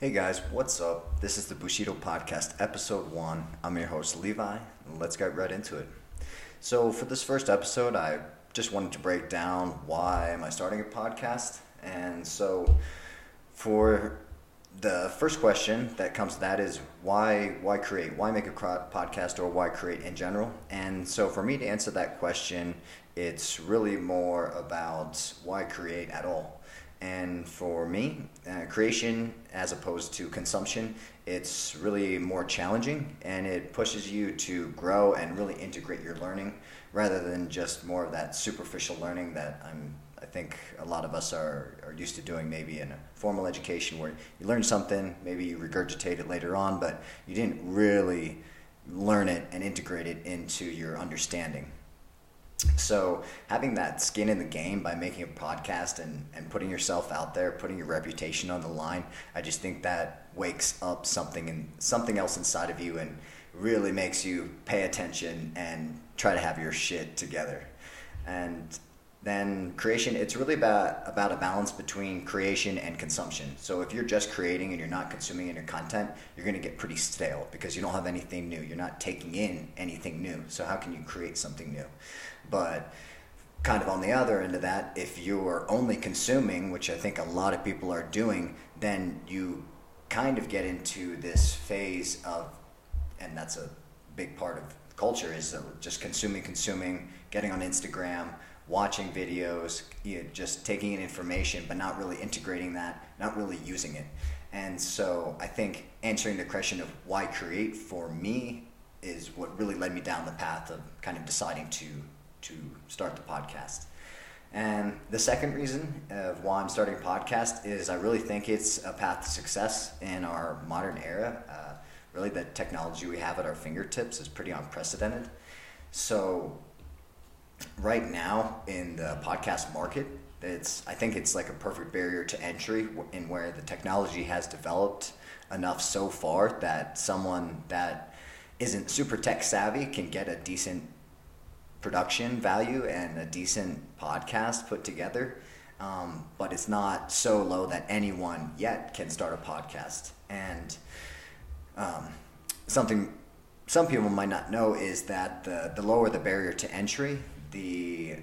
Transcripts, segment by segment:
Hey guys, what's up? This is the Bushido Podcast, episode one. I'm your host, Levi. Let's get right into it. So, for this first episode, I just wanted to break down why am I starting a podcast. And so, for the first question that comes to that is why why create why make a podcast or why create in general and so for me to answer that question it's really more about why create at all and for me, uh, creation as opposed to consumption, it's really more challenging and it pushes you to grow and really integrate your learning rather than just more of that superficial learning that I'm, I think a lot of us are, are used to doing maybe in a formal education where you learn something, maybe you regurgitate it later on, but you didn't really learn it and integrate it into your understanding. So having that skin in the game by making a podcast and, and putting yourself out there, putting your reputation on the line, I just think that wakes up something and something else inside of you and really makes you pay attention and try to have your shit together. And then creation it's really about about a balance between creation and consumption. So if you're just creating and you're not consuming any content you're going to get pretty stale because you don't have anything new. You're not taking in anything new. So how can you create something new? But kind of on the other end of that if you're only consuming which i think a lot of people are doing then you kind of get into this phase of and that's a big part of culture is just consuming consuming getting on instagram watching videos, you know, just taking in information, but not really integrating that, not really using it. And so I think answering the question of why create for me is what really led me down the path of kind of deciding to to start the podcast. And the second reason of why I'm starting a podcast is I really think it's a path to success in our modern era. Uh, really, the technology we have at our fingertips is pretty unprecedented. So right now in the podcast market, it's I think it's like a perfect barrier to entry in where the technology has developed enough so far that someone that isn't super tech savvy can get a decent production value and a decent podcast put together. Um, but it's not so low that anyone yet can start a podcast. And um, something some people might not know is that the, the lower the barrier to entry, the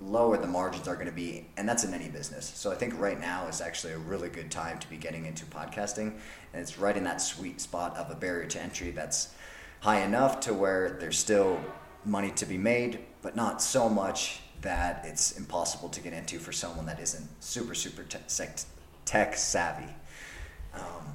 lower the margins are going to be, and that's in any business. So I think right now is actually a really good time to be getting into podcasting, and it's right in that sweet spot of a barrier to entry that's high enough to where there's still money to be made, but not so much that it's impossible to get into for someone that isn't super super tech savvy. Um,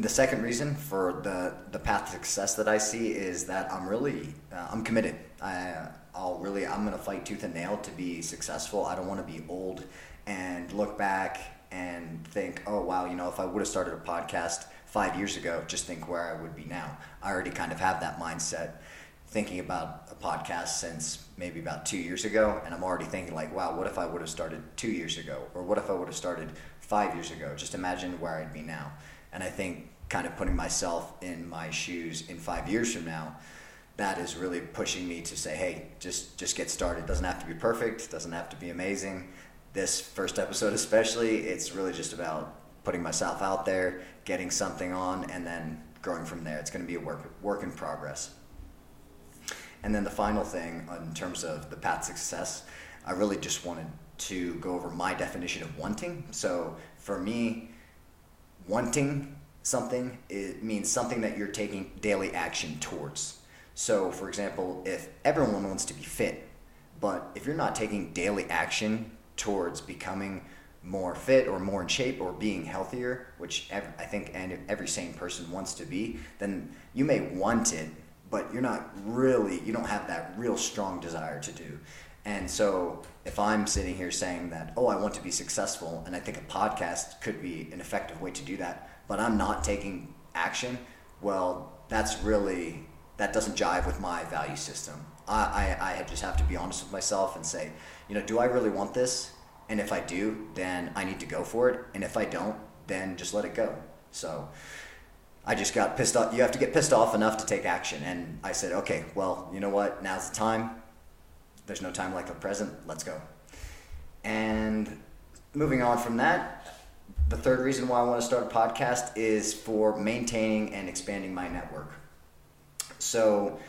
the second reason for the the path to success that I see is that I'm really uh, I'm committed. I I'll really I'm gonna fight tooth and nail to be successful. I don't want to be old and look back and think, oh wow, you know, if I would have started a podcast five years ago, just think where I would be now. I already kind of have that mindset, thinking about a podcast since maybe about two years ago, and I'm already thinking like, wow, what if I would have started two years ago, or what if I would have started five years ago? Just imagine where I'd be now. And I think kind of putting myself in my shoes in five years from now that is really pushing me to say, hey, just just get started. It Doesn't have to be perfect. It Doesn't have to be amazing. This first episode, especially, it's really just about putting myself out there, getting something on, and then growing from there. It's going to be a work work in progress. And then the final thing, in terms of the path success, I really just wanted to go over my definition of wanting. So for me, wanting something it means something that you're taking daily action towards so, for example, if everyone wants to be fit, but if you're not taking daily action towards becoming more fit or more in shape or being healthier, which I think every sane person wants to be, then you may want it, but you're not really, you don't have that real strong desire to do. And so if I'm sitting here saying that, oh, I want to be successful, and I think a podcast could be an effective way to do that, but I'm not taking action, well, that's really that doesn't jive with my value system. I, I, I just have to be honest with myself and say, you know, do I really want this? And if I do, then I need to go for it. And if I don't, then just let it go. So I just got pissed off. You have to get pissed off enough to take action. And I said, okay, well, you know what? Now's the time. There's no time like the present. Let's go. And moving on from that, the third reason why I want to start a podcast is for maintaining and expanding my network. So,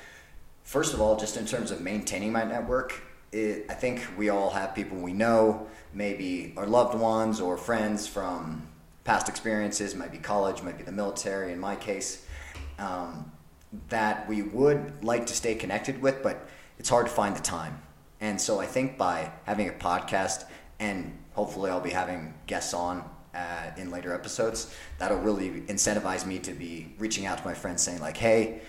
first of all, just in terms of maintaining my network, it, I think we all have people we know, maybe our loved ones or friends from past experiences, might be college, might be the military in my case, um, that we would like to stay connected with, but it's hard to find the time. And so I think by having a podcast, and hopefully I'll be having guests on uh, in later episodes, that'll really incentivize me to be reaching out to my friends saying, like, hey,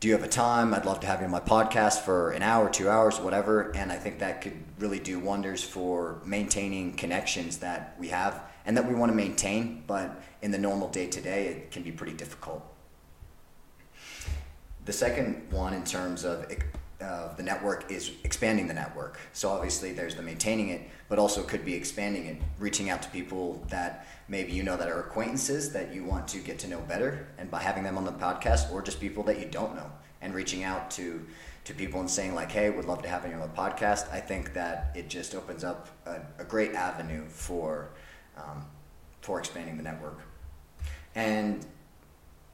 do you have a time? I'd love to have you on my podcast for an hour, two hours, whatever. And I think that could really do wonders for maintaining connections that we have and that we want to maintain, but in the normal day to day, it can be pretty difficult. The second one, in terms of uh, the network, is expanding the network. So obviously, there's the maintaining it, but also could be expanding it, reaching out to people that maybe you know that are acquaintances that you want to get to know better, and by having them on the podcast, or just people that you don't know, and reaching out to to people and saying like, "Hey, would love to have you on the podcast." I think that it just opens up a, a great avenue for um, for expanding the network, and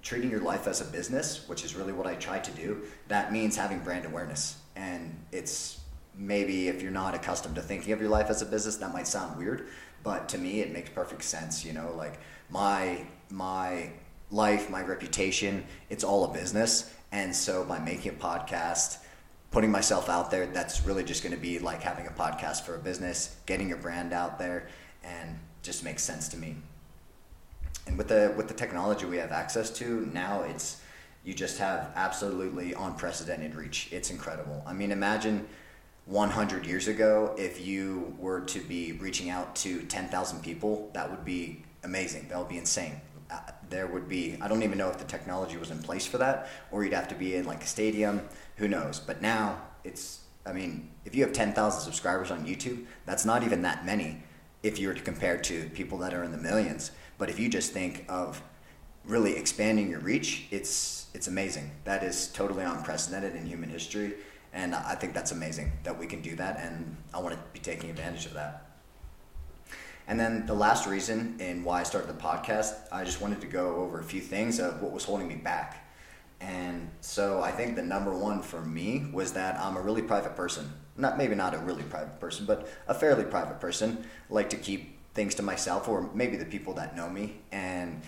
treating your life as a business, which is really what I try to do. That means having brand awareness, and it's maybe if you're not accustomed to thinking of your life as a business, that might sound weird, but to me, it makes perfect sense. You know, like my my life, my reputation, it's all a business, and so by making a podcast, putting myself out there, that's really just going to be like having a podcast for a business, getting your brand out there, and just makes sense to me. And with the with the technology we have access to now, it's you just have absolutely unprecedented reach. It's incredible. I mean, imagine 100 years ago, if you were to be reaching out to 10,000 people, that would be amazing. That would be insane. Uh, there would be, I don't even know if the technology was in place for that, or you'd have to be in like a stadium, who knows. But now it's, I mean, if you have 10,000 subscribers on YouTube, that's not even that many if you were to compare to people that are in the millions. But if you just think of really expanding your reach, it's, it's amazing. That is totally unprecedented in human history and I think that's amazing that we can do that, and I want to be taking advantage of that. And then the last reason in why I started the podcast, I just wanted to go over a few things of what was holding me back. And so I think the number one for me was that I'm a really private person. Not maybe not a really private person, but a fairly private person. Like to keep things to myself or maybe the people that know me. And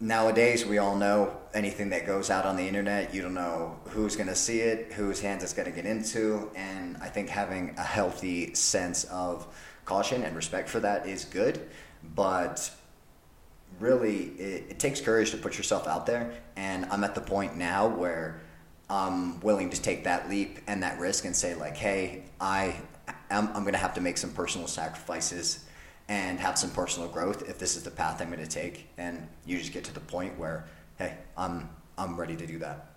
nowadays we all know anything that goes out on the internet you don't know who's going to see it whose hands it's going to get into and i think having a healthy sense of caution and respect for that is good but really it, it takes courage to put yourself out there and i'm at the point now where i'm willing to take that leap and that risk and say like hey i i'm, I'm going to have to make some personal sacrifices and have some personal growth if this is the path I'm going to take. And you just get to the point where, hey, I'm I'm ready to do that.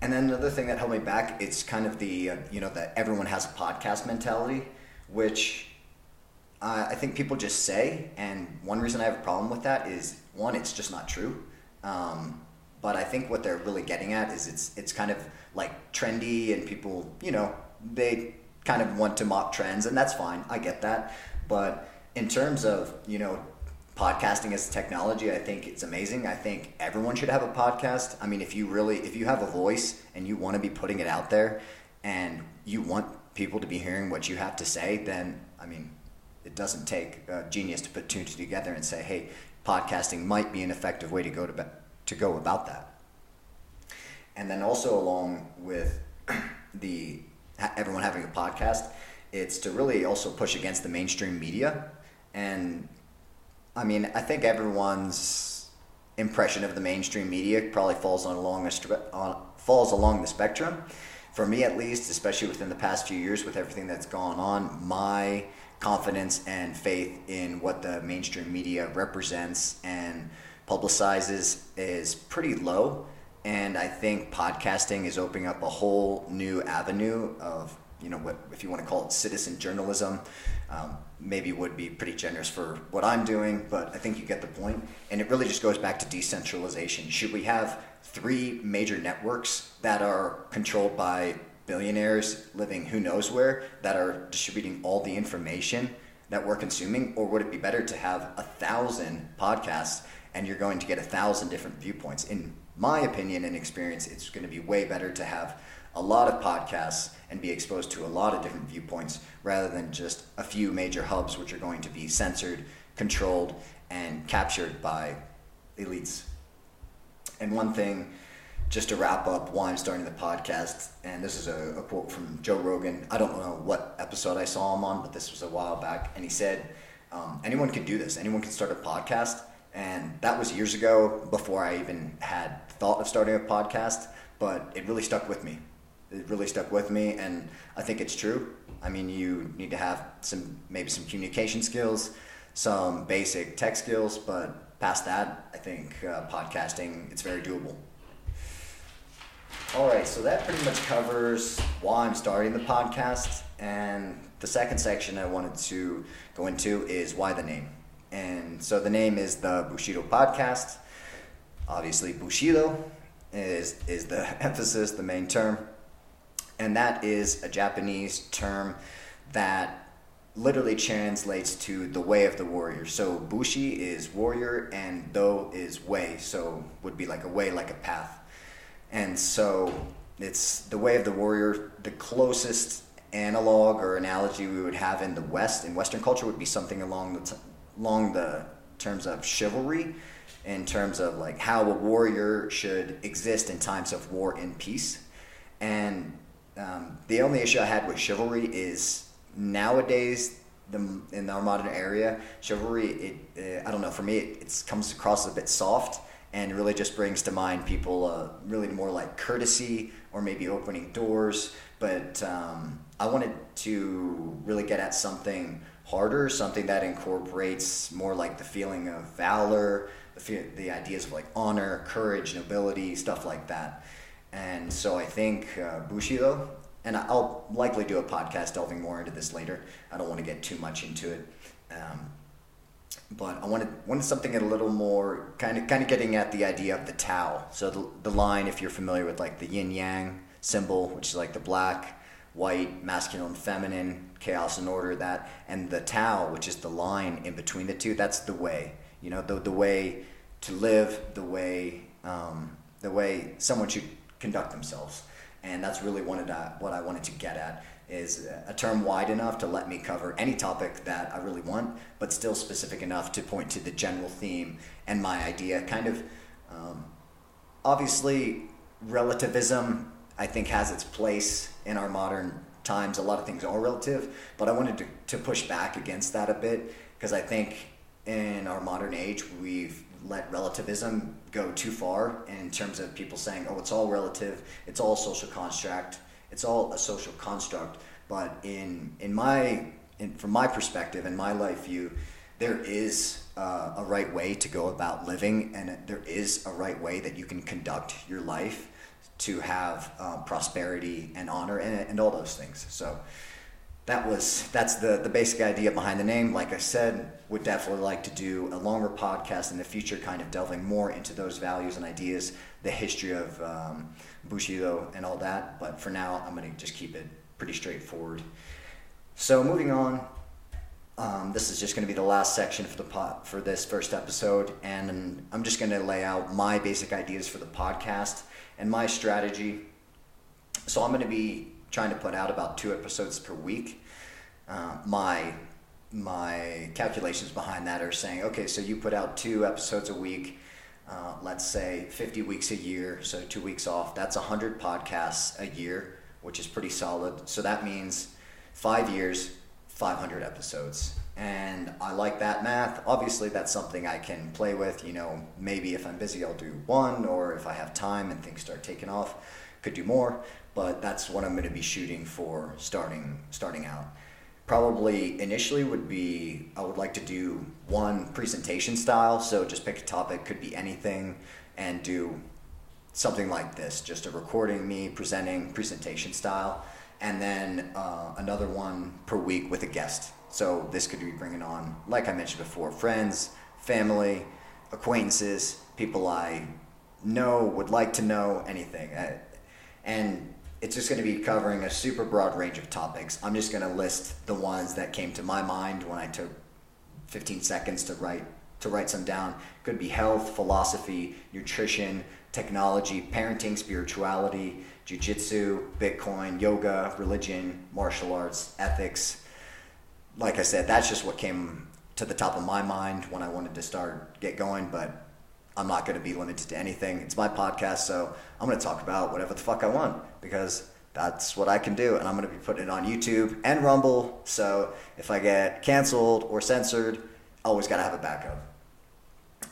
And then another thing that held me back, it's kind of the you know that everyone has a podcast mentality, which I think people just say. And one reason I have a problem with that is one, it's just not true. Um, but I think what they're really getting at is it's it's kind of like trendy and people you know they kind of want to mock trends and that's fine. I get that. But in terms of, you know, podcasting as technology, I think it's amazing. I think everyone should have a podcast. I mean, if you really, if you have a voice and you want to be putting it out there and you want people to be hearing what you have to say, then, I mean, it doesn't take a genius to put two together and say, hey, podcasting might be an effective way to go to, to go about that. And then also along with the everyone having a podcast, it's to really also push against the mainstream media. And I mean, I think everyone's impression of the mainstream media probably falls on along a, on, falls along the spectrum. For me, at least, especially within the past few years, with everything that's gone on, my confidence and faith in what the mainstream media represents and publicizes is pretty low. And I think podcasting is opening up a whole new avenue of you know, what, if you want to call it citizen journalism, um, maybe would be pretty generous for what I'm doing, but I think you get the point. And it really just goes back to decentralization. Should we have three major networks that are controlled by billionaires living who knows where that are distributing all the information that we're consuming, or would it be better to have a thousand podcasts and you're going to get a thousand different viewpoints? In my opinion and experience, it's going to be way better to have a lot of podcasts and be exposed to a lot of different viewpoints rather than just a few major hubs which are going to be censored, controlled, and captured by elites. And one thing, just to wrap up why I'm starting the podcast, and this is a, a quote from Joe Rogan. I don't know what episode I saw him on, but this was a while back. And he said, um, anyone can do this, anyone can start a podcast. And that was years ago before I even had thought of starting a podcast, but it really stuck with me it really stuck with me, and I think it's true. I mean, you need to have some maybe some communication skills, some basic tech skills, but past that, I think uh, podcasting it's very doable. All right, so that pretty much covers why I'm starting the podcast, and the second section I wanted to go into is why the name. And so the name is the Bushido Podcast. Obviously, Bushido is is the emphasis, the main term and that is a Japanese term that literally translates to the way of the warrior. So bushi is warrior and do is way, so would be like a way, like a path. And so it's the way of the warrior. The closest analog or analogy we would have in the West, in Western culture, would be something along the t- along the terms of chivalry, in terms of like how a warrior should exist in times of war and peace. And um, the only issue I had with chivalry is nowadays the, in our modern area, chivalry, it, uh, I don't know, for me, it, comes across a bit soft and really just brings to mind people uh, really more like courtesy or maybe opening doors. But um, I wanted to really get at something harder, something that incorporates more like the feeling of valor, the, the ideas of like honor, courage, nobility, stuff like that. And so I think uh, Bushido, and I'll likely do a podcast delving more into this later. I don't want to get too much into it. Um, but I wanted wanted something a little more kind of kind of getting at the idea of the Tao. So the, the line, if you're familiar with like the yin yang symbol, which is like the black, white, masculine, feminine, chaos and order, that, and the Tao, which is the line in between the two. That's the way. You know, the the way to live, the way um, the way someone should conduct themselves. And that's really wanted to, what I wanted to get at is a term wide enough to let me cover any topic that I really want, but still specific enough to point to the general theme and my idea. Kind of, um, obviously, relativism I think has its place in our modern times. A lot of things are relative, but I wanted to, to push back against that a bit because I think in our modern age we've let relativism go too far in terms of people saying, "Oh, it's all relative. It's all social construct. It's all a social construct." But in in my in, from my perspective and my life view, there is uh, a right way to go about living, and there is a right way that you can conduct your life to have uh, prosperity and honor and, and all those things. So that was that's the the basic idea behind the name. Like I said, would definitely like to do a longer podcast in the future, kind of delving more into those values and ideas, the history of um, Bushido and all that. But for now, I'm going to just keep it pretty straightforward. So moving on, um, this is just going to be the last section for the pot for this first episode, and I'm just going to lay out my basic ideas for the podcast and my strategy. So I'm going to be trying to put out about two episodes per week. Uh, my my calculations behind that are saying, okay, so you put out two episodes a week, uh, let's say 50 weeks a year, so two weeks off. That's 100 podcasts a year, which is pretty solid. So that means five years, 500 episodes. And I like that math. Obviously, that's something I can play with. You know, maybe if I'm busy, I'll do one, or if I have time and things start taking off, could do more but that's what I'm going to be shooting for starting starting out. Probably initially would be I would like to do one presentation style, so just pick a topic, could be anything, and do something like this, just a recording me presenting presentation style, and then uh, another one per week with a guest. So this could be bringing on, like I mentioned before, friends, family, acquaintances, people I know would like to know anything, uh, and it's just going to be covering a super broad range of topics. I'm just going to list the ones that came to my mind when I took 15 seconds to write to write some down. Could be health, philosophy, nutrition, technology, parenting, spirituality, jujitsu, Bitcoin, yoga, religion, martial arts, ethics. Like I said, that's just what came to the top of my mind when I wanted to start get going, but I'm not going to be limited to anything. It's my podcast, so I'm going to talk about whatever the fuck I want because that's what I can do. And I'm going to be putting it on YouTube and Rumble. So if I get canceled or censored, always got to have a backup.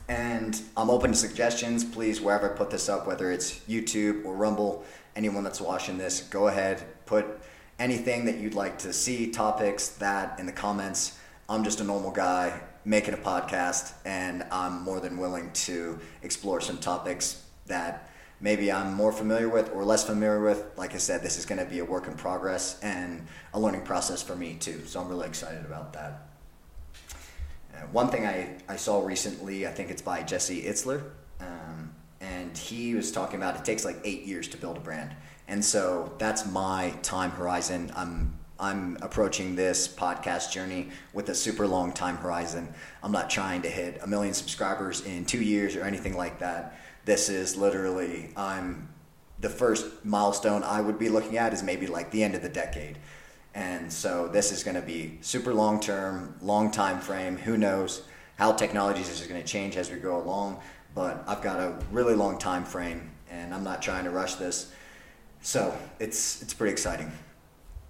And I'm open to suggestions. Please, wherever I put this up, whether it's YouTube or Rumble, anyone that's watching this, go ahead, put anything that you'd like to see, topics, that in the comments. I'm just a normal guy making a podcast, and I'm more than willing to explore some topics that maybe I'm more familiar with or less familiar with. Like I said, this is going to be a work in progress and a learning process for me too. So I'm really excited about that. Uh, one thing I, I saw recently, I think it's by Jesse Itzler, um, and he was talking about it takes like eight years to build a brand. And so that's my time horizon. I'm I'm approaching this podcast journey with a super long time horizon. I'm not trying to hit a million subscribers in two years or anything like that. This is literally, I'm the first milestone I would be looking at is maybe like the end of the decade. And so this is going to be super long term, long time frame. Who knows how technologies is going to change as we go along, but I've got a really long time frame and I'm not trying to rush this. So it's it's pretty exciting.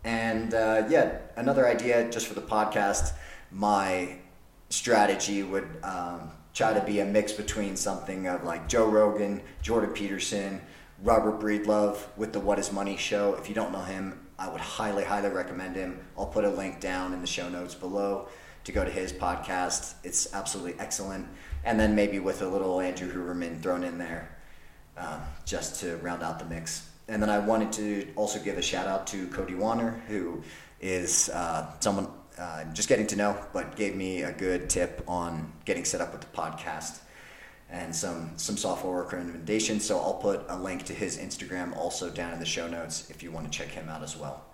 And uh, yeah, another idea just for the podcast, my strategy would um, try to be a mix between something of like Joe Rogan, Jordan Peterson, Robert Breedlove with the What is Money show. If you don't know him, I would highly, highly recommend him. I'll put a link down in the show notes below to go to his podcast. It's absolutely excellent. And then maybe with a little Andrew Huberman thrown in there uh, just to round out the mix and then I wanted to also give a shout out to Cody Warner, who is uh, someone uh, just getting to know, but gave me a good tip on getting set up with the podcast and some some software recommendations. So I'll put a link to his Instagram also down in the show notes if you want to check him out as well.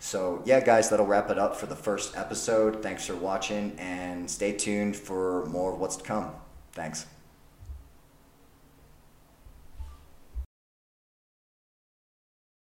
So yeah, guys, that'll wrap it up for the first episode. Thanks for watching, and stay tuned for more of what's to come. Thanks.